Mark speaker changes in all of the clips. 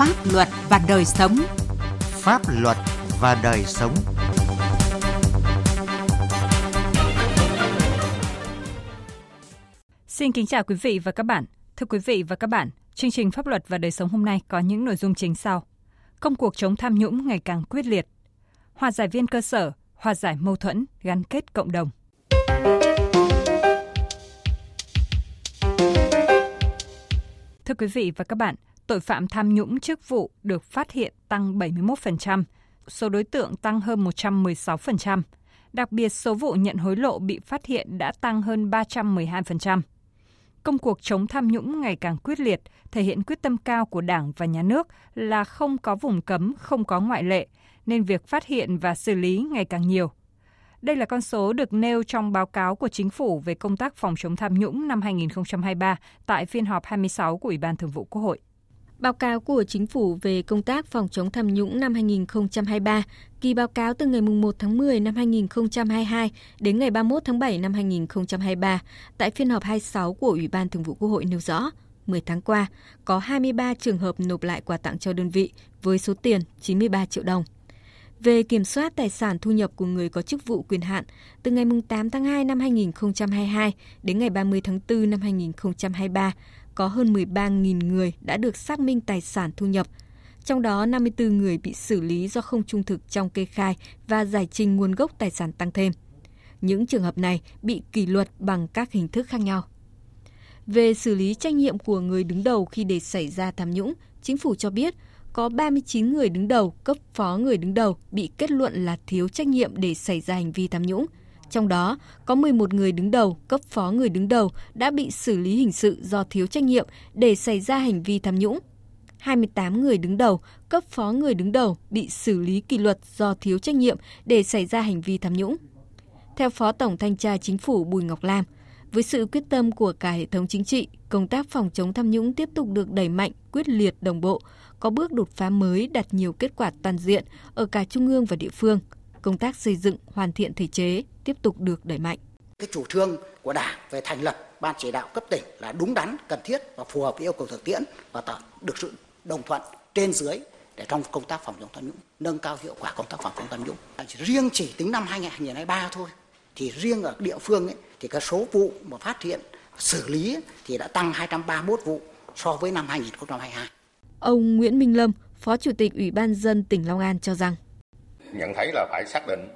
Speaker 1: Pháp luật và đời sống.
Speaker 2: Pháp luật và đời sống.
Speaker 3: Xin kính chào quý vị và các bạn. Thưa quý vị và các bạn, chương trình Pháp luật và đời sống hôm nay có những nội dung chính sau. Công cuộc chống tham nhũng ngày càng quyết liệt. Hòa giải viên cơ sở, hòa giải mâu thuẫn, gắn kết cộng đồng. Thưa quý vị và các bạn, tội phạm tham nhũng chức vụ được phát hiện tăng 71%, số đối tượng tăng hơn 116%. Đặc biệt, số vụ nhận hối lộ bị phát hiện đã tăng hơn 312%. Công cuộc chống tham nhũng ngày càng quyết liệt, thể hiện quyết tâm cao của Đảng và Nhà nước là không có vùng cấm, không có ngoại lệ, nên việc phát hiện và xử lý ngày càng nhiều. Đây là con số được nêu trong báo cáo của Chính phủ về công tác phòng chống tham nhũng năm 2023 tại phiên họp 26 của Ủy ban Thường vụ Quốc hội.
Speaker 4: Báo cáo của Chính phủ về công tác phòng chống tham nhũng năm 2023, kỳ báo cáo từ ngày 1 tháng 10 năm 2022 đến ngày 31 tháng 7 năm 2023 tại phiên họp 26 của Ủy ban Thường vụ Quốc hội nêu rõ, 10 tháng qua, có 23 trường hợp nộp lại quà tặng cho đơn vị với số tiền 93 triệu đồng. Về kiểm soát tài sản thu nhập của người có chức vụ quyền hạn từ ngày 8 tháng 2 năm 2022 đến ngày 30 tháng 4 năm 2023 có hơn 13.000 người đã được xác minh tài sản thu nhập, trong đó 54 người bị xử lý do không trung thực trong kê khai và giải trình nguồn gốc tài sản tăng thêm. Những trường hợp này bị kỷ luật bằng các hình thức khác nhau. Về xử lý trách nhiệm của người đứng đầu khi để xảy ra tham nhũng, chính phủ cho biết – có 39 người đứng đầu, cấp phó người đứng đầu bị kết luận là thiếu trách nhiệm để xảy ra hành vi tham nhũng. Trong đó, có 11 người đứng đầu, cấp phó người đứng đầu đã bị xử lý hình sự do thiếu trách nhiệm để xảy ra hành vi tham nhũng. 28 người đứng đầu, cấp phó người đứng đầu bị xử lý kỷ luật do thiếu trách nhiệm để xảy ra hành vi tham nhũng. Theo Phó Tổng Thanh tra Chính phủ Bùi Ngọc Lam, với sự quyết tâm của cả hệ thống chính trị, công tác phòng chống tham nhũng tiếp tục được đẩy mạnh, quyết liệt, đồng bộ, có bước đột phá mới đạt nhiều kết quả toàn diện ở cả trung ương và địa phương. Công tác xây dựng, hoàn thiện thể chế tiếp tục được đẩy mạnh.
Speaker 5: Cái chủ trương của Đảng về thành lập ban chỉ đạo cấp tỉnh là đúng đắn, cần thiết và phù hợp với yêu cầu thực tiễn và tạo được sự đồng thuận trên dưới để trong công tác phòng chống tham nhũng nâng cao hiệu quả công tác phòng chống tham nhũng. Riêng chỉ tính năm 2023 thôi thì riêng ở địa phương ấy, thì cái số vụ mà phát hiện xử lý thì đã tăng 231 vụ so với năm 2022.
Speaker 4: Ông Nguyễn Minh Lâm, Phó Chủ tịch Ủy ban dân tỉnh Long An cho rằng
Speaker 6: nhận thấy là phải xác định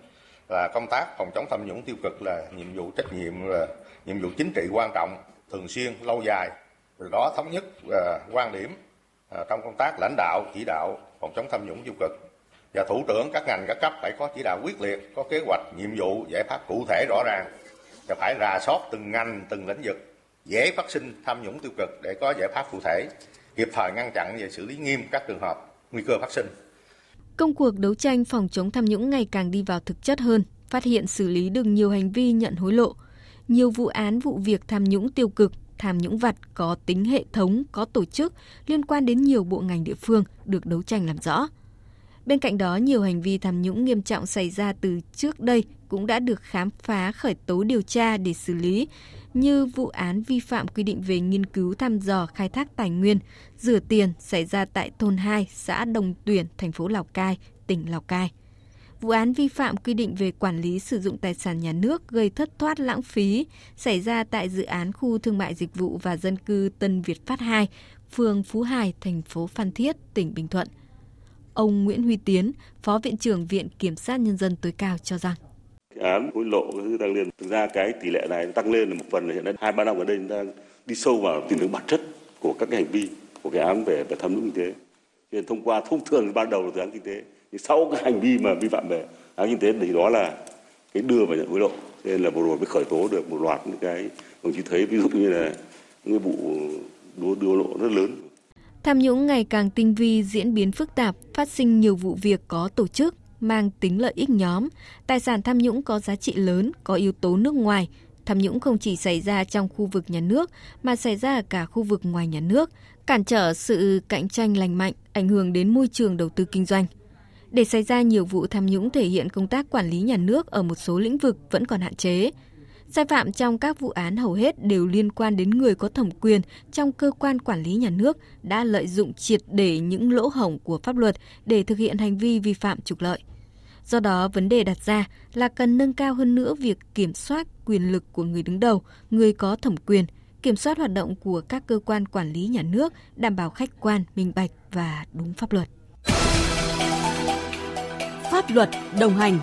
Speaker 6: là công tác phòng chống tham nhũng tiêu cực là nhiệm vụ trách nhiệm là nhiệm vụ chính trị quan trọng thường xuyên lâu dài. Từ đó thống nhất à, quan điểm à, trong công tác lãnh đạo chỉ đạo phòng chống tham nhũng tiêu cực. Và thủ trưởng các ngành các cấp phải có chỉ đạo quyết liệt có kế hoạch nhiệm vụ giải pháp cụ thể rõ ràng. Và phải rà soát từng ngành từng lĩnh vực dễ phát sinh tham nhũng tiêu cực để có giải pháp cụ thể kịp thời ngăn chặn và xử lý nghiêm các trường hợp nguy cơ phát sinh.
Speaker 4: Công cuộc đấu tranh phòng chống tham nhũng ngày càng đi vào thực chất hơn, phát hiện xử lý được nhiều hành vi nhận hối lộ, nhiều vụ án vụ việc tham nhũng tiêu cực, tham nhũng vặt có tính hệ thống, có tổ chức liên quan đến nhiều bộ ngành địa phương được đấu tranh làm rõ. Bên cạnh đó, nhiều hành vi tham nhũng nghiêm trọng xảy ra từ trước đây cũng đã được khám phá khởi tố điều tra để xử lý, như vụ án vi phạm quy định về nghiên cứu thăm dò khai thác tài nguyên, rửa tiền xảy ra tại thôn 2, xã Đồng Tuyển, thành phố Lào Cai, tỉnh Lào Cai. Vụ án vi phạm quy định về quản lý sử dụng tài sản nhà nước gây thất thoát lãng phí xảy ra tại dự án khu thương mại dịch vụ và dân cư Tân Việt Phát 2, phường Phú Hải, thành phố Phan Thiết, tỉnh Bình Thuận. Ông Nguyễn Huy Tiến, Phó Viện trưởng Viện Kiểm sát Nhân dân tối cao cho rằng.
Speaker 7: Cái án hối lộ cái thứ tăng lên thực ra cái tỷ lệ này tăng lên là một phần là hiện nay hai ba năm ở đây đang đi sâu vào tìm được bản chất của các cái hành vi của cái án về về tham nhũng kinh tế. Nên thông qua thông thường ban đầu là từ án kinh tế nhưng sau cái hành vi mà vi phạm về án kinh tế thì đó là cái đưa vào nhận hối lộ. Nên là vừa rồi mới khởi tố được một loạt những cái đồng chí thấy ví dụ như là những cái vụ đưa, đưa lộ rất lớn.
Speaker 4: Tham nhũng ngày càng tinh vi, diễn biến phức tạp, phát sinh nhiều vụ việc có tổ chức, mang tính lợi ích nhóm. Tài sản tham nhũng có giá trị lớn, có yếu tố nước ngoài. Tham nhũng không chỉ xảy ra trong khu vực nhà nước mà xảy ra ở cả khu vực ngoài nhà nước, cản trở sự cạnh tranh lành mạnh, ảnh hưởng đến môi trường đầu tư kinh doanh. Để xảy ra nhiều vụ tham nhũng thể hiện công tác quản lý nhà nước ở một số lĩnh vực vẫn còn hạn chế. Sai phạm trong các vụ án hầu hết đều liên quan đến người có thẩm quyền trong cơ quan quản lý nhà nước đã lợi dụng triệt để những lỗ hổng của pháp luật để thực hiện hành vi vi phạm trục lợi. Do đó, vấn đề đặt ra là cần nâng cao hơn nữa việc kiểm soát quyền lực của người đứng đầu, người có thẩm quyền, kiểm soát hoạt động của các cơ quan quản lý nhà nước, đảm bảo khách quan, minh bạch và đúng pháp luật.
Speaker 1: Pháp luật đồng hành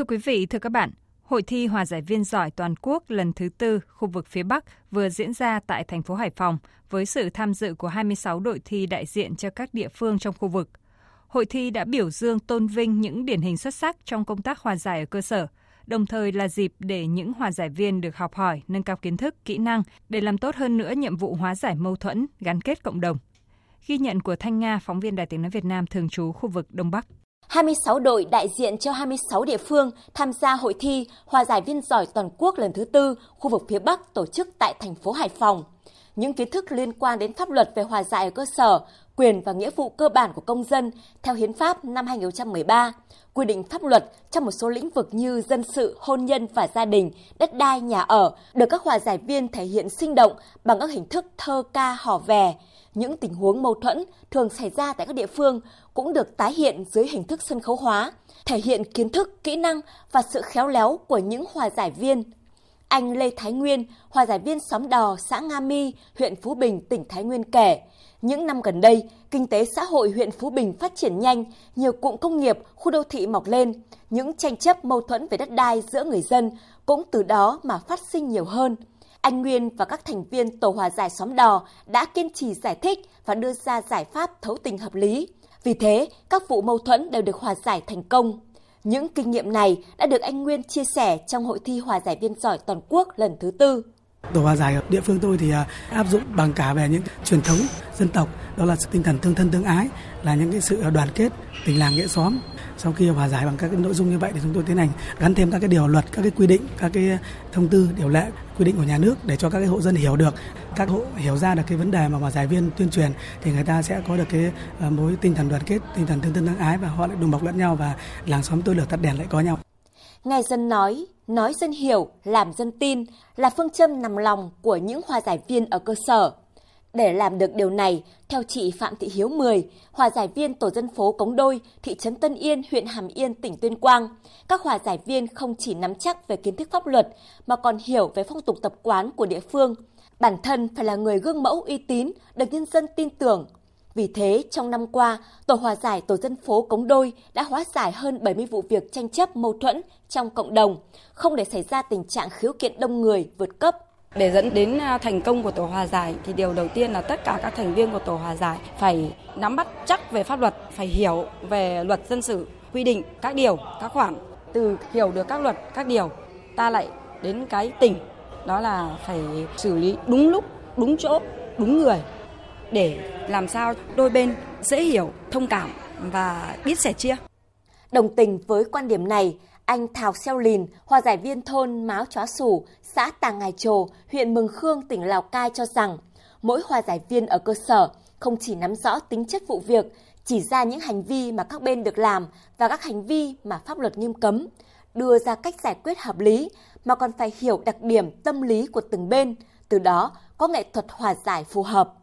Speaker 3: Thưa quý vị, thưa các bạn, Hội thi hòa giải viên giỏi toàn quốc lần thứ tư khu vực phía Bắc vừa diễn ra tại thành phố Hải Phòng với sự tham dự của 26 đội thi đại diện cho các địa phương trong khu vực. Hội thi đã biểu dương tôn vinh những điển hình xuất sắc trong công tác hòa giải ở cơ sở, đồng thời là dịp để những hòa giải viên được học hỏi, nâng cao kiến thức, kỹ năng để làm tốt hơn nữa nhiệm vụ hóa giải mâu thuẫn, gắn kết cộng đồng. Ghi nhận của Thanh Nga, phóng viên Đài tiếng nói Việt Nam thường trú khu vực Đông Bắc.
Speaker 8: 26 đội đại diện cho 26 địa phương tham gia hội thi Hòa giải viên giỏi toàn quốc lần thứ tư khu vực phía Bắc tổ chức tại thành phố Hải Phòng. Những kiến thức liên quan đến pháp luật về hòa giải ở cơ sở, quyền và nghĩa vụ cơ bản của công dân theo Hiến pháp năm 2013, quy định pháp luật trong một số lĩnh vực như dân sự, hôn nhân và gia đình, đất đai, nhà ở, được các hòa giải viên thể hiện sinh động bằng các hình thức thơ ca hò vè, những tình huống mâu thuẫn thường xảy ra tại các địa phương cũng được tái hiện dưới hình thức sân khấu hóa, thể hiện kiến thức, kỹ năng và sự khéo léo của những hòa giải viên. Anh Lê Thái Nguyên, hòa giải viên xóm đò xã Nga Mi, huyện Phú Bình, tỉnh Thái Nguyên kể, những năm gần đây, kinh tế xã hội huyện Phú Bình phát triển nhanh, nhiều cụm công nghiệp, khu đô thị mọc lên. Những tranh chấp mâu thuẫn về đất đai giữa người dân cũng từ đó mà phát sinh nhiều hơn – anh Nguyên và các thành viên Tổ hòa giải xóm đò đã kiên trì giải thích và đưa ra giải pháp thấu tình hợp lý. Vì thế, các vụ mâu thuẫn đều được hòa giải thành công. Những kinh nghiệm này đã được anh Nguyên chia sẻ trong hội thi hòa giải viên giỏi toàn quốc lần thứ tư.
Speaker 9: Tổ hòa giải ở địa phương tôi thì à, áp dụng bằng cả về những truyền thống dân tộc, đó là tinh thần tương thân tương ái, là những cái sự đoàn kết, tình làng nghĩa xóm. Sau khi hòa giải bằng các cái nội dung như vậy thì chúng tôi tiến hành gắn thêm các cái điều luật, các cái quy định, các cái thông tư, điều lệ, quy định của nhà nước để cho các cái hộ dân hiểu được, các hộ hiểu ra được cái vấn đề mà hòa giải viên tuyên truyền thì người ta sẽ có được cái ờ, mối tinh thần đoàn kết, tinh thần tương thân tương ái và họ lại đùm bọc lẫn nhau và làng xóm tôi lửa tắt đèn lại có nhau.
Speaker 8: Nghe dân nói, nói dân hiểu, làm dân tin là phương châm nằm lòng của những hòa giải viên ở cơ sở. Để làm được điều này, theo chị Phạm Thị Hiếu 10, hòa giải viên tổ dân phố Cống Đôi, thị trấn Tân Yên, huyện Hàm Yên, tỉnh Tuyên Quang, các hòa giải viên không chỉ nắm chắc về kiến thức pháp luật mà còn hiểu về phong tục tập quán của địa phương. Bản thân phải là người gương mẫu uy tín, được nhân dân tin tưởng, vì thế, trong năm qua, Tổ hòa giải Tổ dân phố Cống Đôi đã hóa giải hơn 70 vụ việc tranh chấp mâu thuẫn trong cộng đồng, không để xảy ra tình trạng khiếu kiện đông người vượt cấp.
Speaker 10: Để dẫn đến à, thành công của tổ hòa giải thì điều đầu tiên là tất cả các thành viên của tổ hòa giải phải nắm bắt chắc về pháp luật, phải hiểu về luật dân sự, quy định các điều, các khoản. Từ hiểu được các luật, các điều, ta lại đến cái tỉnh đó là phải xử lý đúng lúc, đúng chỗ, đúng người để làm sao đôi bên dễ hiểu, thông cảm và biết sẻ chia.
Speaker 8: Đồng tình với quan điểm này, anh Thảo Xeo Lìn, hòa giải viên thôn Máo chó Sủ, xã Tàng Ngài Trồ, huyện Mường Khương, tỉnh Lào Cai cho rằng, mỗi hòa giải viên ở cơ sở không chỉ nắm rõ tính chất vụ việc, chỉ ra những hành vi mà các bên được làm và các hành vi mà pháp luật nghiêm cấm, đưa ra cách giải quyết hợp lý, mà còn phải hiểu đặc điểm tâm lý của từng bên, từ đó có nghệ thuật hòa giải phù hợp.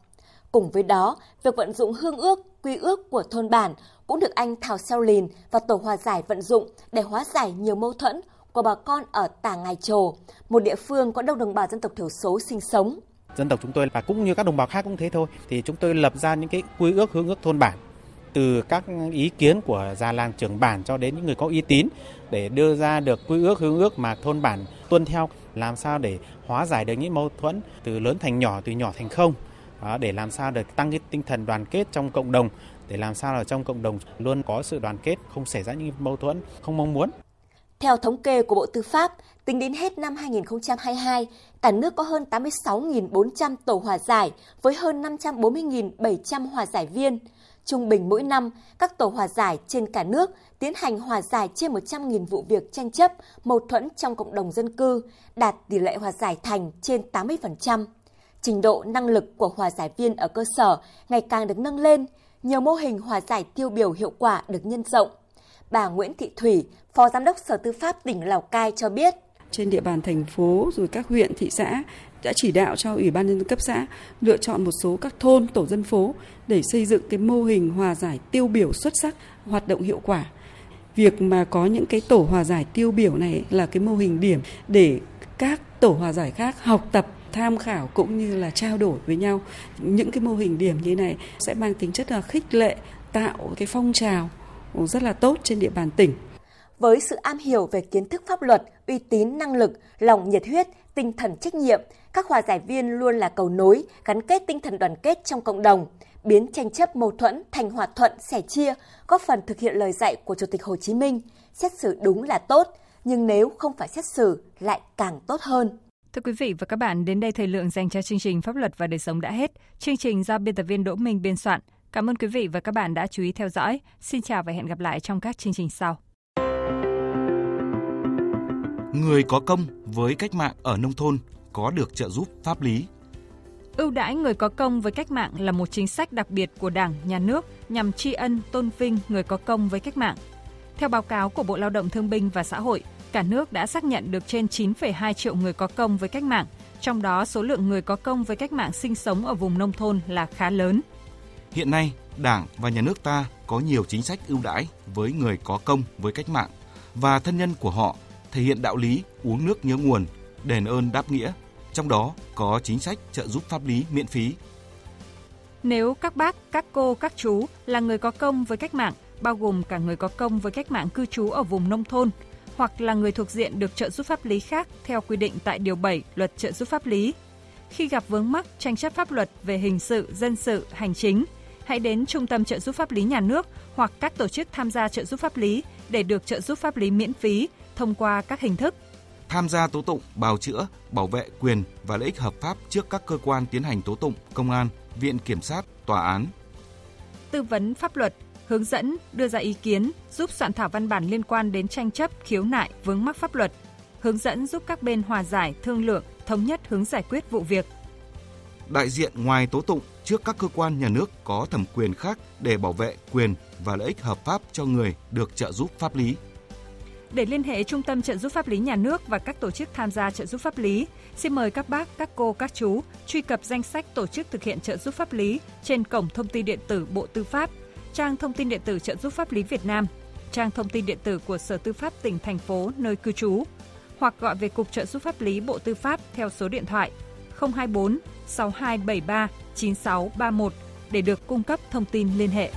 Speaker 8: Cùng với đó, việc vận dụng hương ước, quy ước của thôn bản cũng được anh Thảo Xeo Lìn và Tổ Hòa Giải vận dụng để hóa giải nhiều mâu thuẫn của bà con ở Tà Ngài Trồ, một địa phương có đông đồng bào dân tộc thiểu số sinh sống.
Speaker 11: Dân tộc chúng tôi và cũng như các đồng bào khác cũng thế thôi, thì chúng tôi lập ra những cái quy ước hương ước thôn bản từ các ý kiến của già làng trưởng bản cho đến những người có uy tín để đưa ra được quy ước hương ước mà thôn bản tuân theo làm sao để hóa giải được những mâu thuẫn từ lớn thành nhỏ từ nhỏ thành không đó, để làm sao được tăng cái tinh thần đoàn kết trong cộng đồng để làm sao là trong cộng đồng luôn có sự đoàn kết không xảy ra những mâu thuẫn không mong muốn
Speaker 8: theo thống kê của Bộ Tư pháp, tính đến hết năm 2022, cả nước có hơn 86.400 tổ hòa giải với hơn 540.700 hòa giải viên. Trung bình mỗi năm, các tổ hòa giải trên cả nước tiến hành hòa giải trên 100.000 vụ việc tranh chấp, mâu thuẫn trong cộng đồng dân cư, đạt tỷ lệ hòa giải thành trên 80% trình độ năng lực của hòa giải viên ở cơ sở ngày càng được nâng lên, nhiều mô hình hòa giải tiêu biểu hiệu quả được nhân rộng. Bà Nguyễn Thị Thủy, Phó Giám đốc Sở Tư pháp tỉnh Lào Cai cho biết.
Speaker 12: Trên địa bàn thành phố rồi các huyện, thị xã đã chỉ đạo cho Ủy ban nhân dân cấp xã lựa chọn một số các thôn, tổ dân phố để xây dựng cái mô hình hòa giải tiêu biểu xuất sắc, hoạt động hiệu quả. Việc mà có những cái tổ hòa giải tiêu biểu này là cái mô hình điểm để các tổ hòa giải khác học tập tham khảo cũng như là trao đổi với nhau. Những cái mô hình điểm như này sẽ mang tính chất là khích lệ tạo cái phong trào rất là tốt trên địa bàn tỉnh.
Speaker 8: Với sự am hiểu về kiến thức pháp luật, uy tín, năng lực, lòng nhiệt huyết, tinh thần trách nhiệm, các hòa giải viên luôn là cầu nối, gắn kết tinh thần đoàn kết trong cộng đồng, biến tranh chấp mâu thuẫn thành hòa thuận, sẻ chia, góp phần thực hiện lời dạy của Chủ tịch Hồ Chí Minh, xét xử đúng là tốt, nhưng nếu không phải xét xử lại càng tốt hơn.
Speaker 3: Thưa quý vị và các bạn, đến đây thời lượng dành cho chương trình Pháp luật và đời sống đã hết. Chương trình do biên tập viên Đỗ Minh biên soạn. Cảm ơn quý vị và các bạn đã chú ý theo dõi. Xin chào và hẹn gặp lại trong các chương trình sau.
Speaker 13: Người có công với cách mạng ở nông thôn có được trợ giúp pháp lý.
Speaker 3: Ưu đãi người có công với cách mạng là một chính sách đặc biệt của Đảng, Nhà nước nhằm tri ân, tôn vinh người có công với cách mạng. Theo báo cáo của Bộ Lao động Thương binh và Xã hội, cả nước đã xác nhận được trên 9,2 triệu người có công với cách mạng, trong đó số lượng người có công với cách mạng sinh sống ở vùng nông thôn là khá lớn.
Speaker 13: Hiện nay, Đảng và Nhà nước ta có nhiều chính sách ưu đãi với người có công với cách mạng và thân nhân của họ thể hiện đạo lý uống nước nhớ nguồn, đền ơn đáp nghĩa, trong đó có chính sách trợ giúp pháp lý miễn phí.
Speaker 3: Nếu các bác, các cô, các chú là người có công với cách mạng, bao gồm cả người có công với cách mạng cư trú ở vùng nông thôn, hoặc là người thuộc diện được trợ giúp pháp lý khác theo quy định tại Điều 7 Luật trợ giúp pháp lý. Khi gặp vướng mắc tranh chấp pháp luật về hình sự, dân sự, hành chính, hãy đến Trung tâm trợ giúp pháp lý nhà nước hoặc các tổ chức tham gia trợ giúp pháp lý để được trợ giúp pháp lý miễn phí thông qua các hình thức
Speaker 13: tham gia tố tụng, bào chữa, bảo vệ quyền và lợi ích hợp pháp trước các cơ quan tiến hành tố tụng, công an, viện kiểm sát, tòa án.
Speaker 3: Tư vấn pháp luật, hướng dẫn, đưa ra ý kiến, giúp soạn thảo văn bản liên quan đến tranh chấp, khiếu nại, vướng mắc pháp luật, hướng dẫn giúp các bên hòa giải, thương lượng, thống nhất hướng giải quyết vụ việc.
Speaker 13: Đại diện ngoài tố tụng trước các cơ quan nhà nước có thẩm quyền khác để bảo vệ quyền và lợi ích hợp pháp cho người được trợ giúp pháp lý.
Speaker 3: Để liên hệ Trung tâm trợ giúp pháp lý nhà nước và các tổ chức tham gia trợ giúp pháp lý, xin mời các bác, các cô, các chú truy cập danh sách tổ chức thực hiện trợ giúp pháp lý trên cổng thông tin điện tử Bộ Tư pháp, trang thông tin điện tử trợ giúp pháp lý Việt Nam, trang thông tin điện tử của Sở Tư pháp tỉnh thành phố nơi cư trú hoặc gọi về Cục trợ giúp pháp lý Bộ Tư pháp theo số điện thoại 024 6273 9631 để được cung cấp thông tin liên hệ.